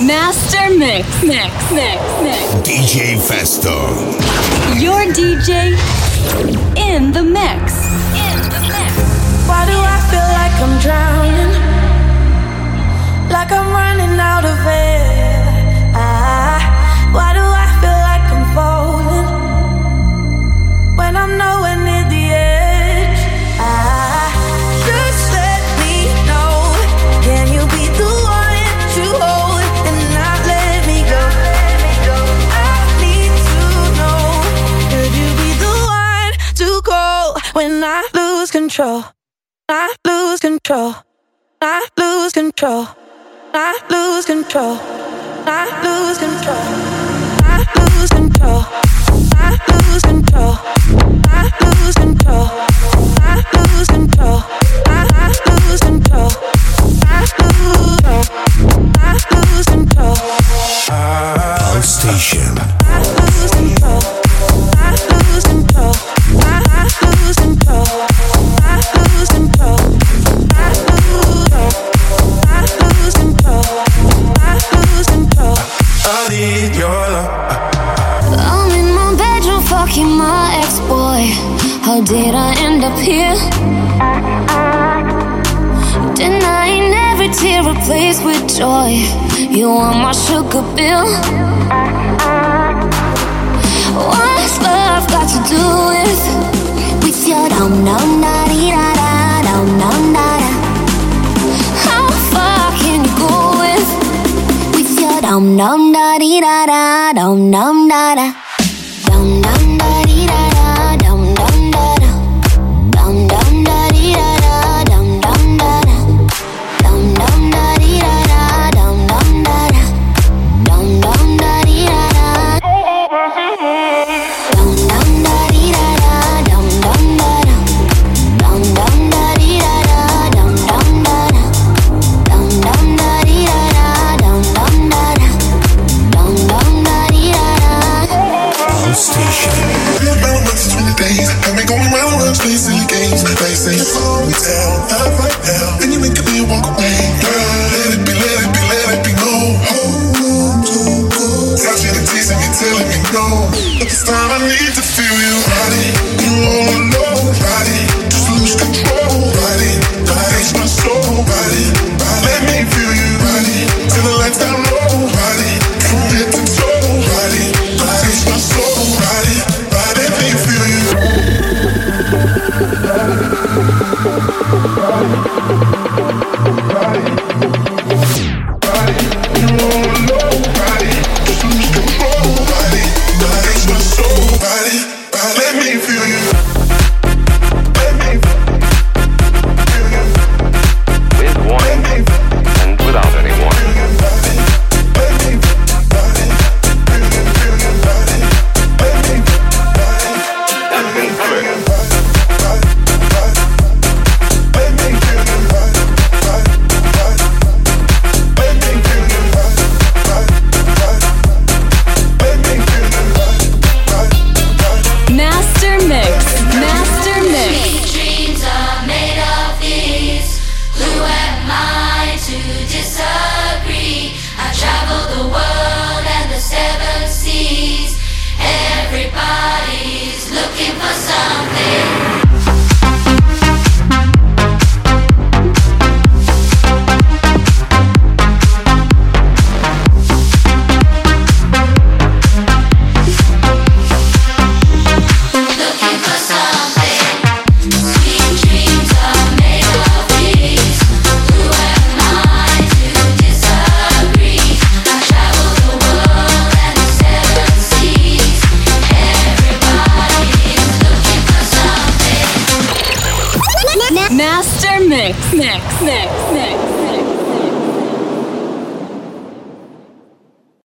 Master Mix, Mix, Mix, Mix. DJ Festo. Your DJ in the mix. In the mix. Why do I feel like I'm drowning? Like I'm running out of when I lose control? I lose control. I lose control. I lose control. I lose control. I lose control. I lose control. I lose control. I lose control. I lose control. I lose I lose control. Palstation. Did I end up here? Denying every tear replaced with joy. You want my sugar bill? What's love got to do with with your dum dum da dee da da dum dum da da? How far can you go with with your dum dum da dee da da dum dum da da dum dum da round and round, games. They say it's all we tell, not right now. And you make a man walk away. Girl, let it be, let it be, let it be known. Home to go. Touching and teasing me, telling me no. But this time I need to feel you. Body, you alone. Body, if you Master Mix, Mix, Mix, Mix.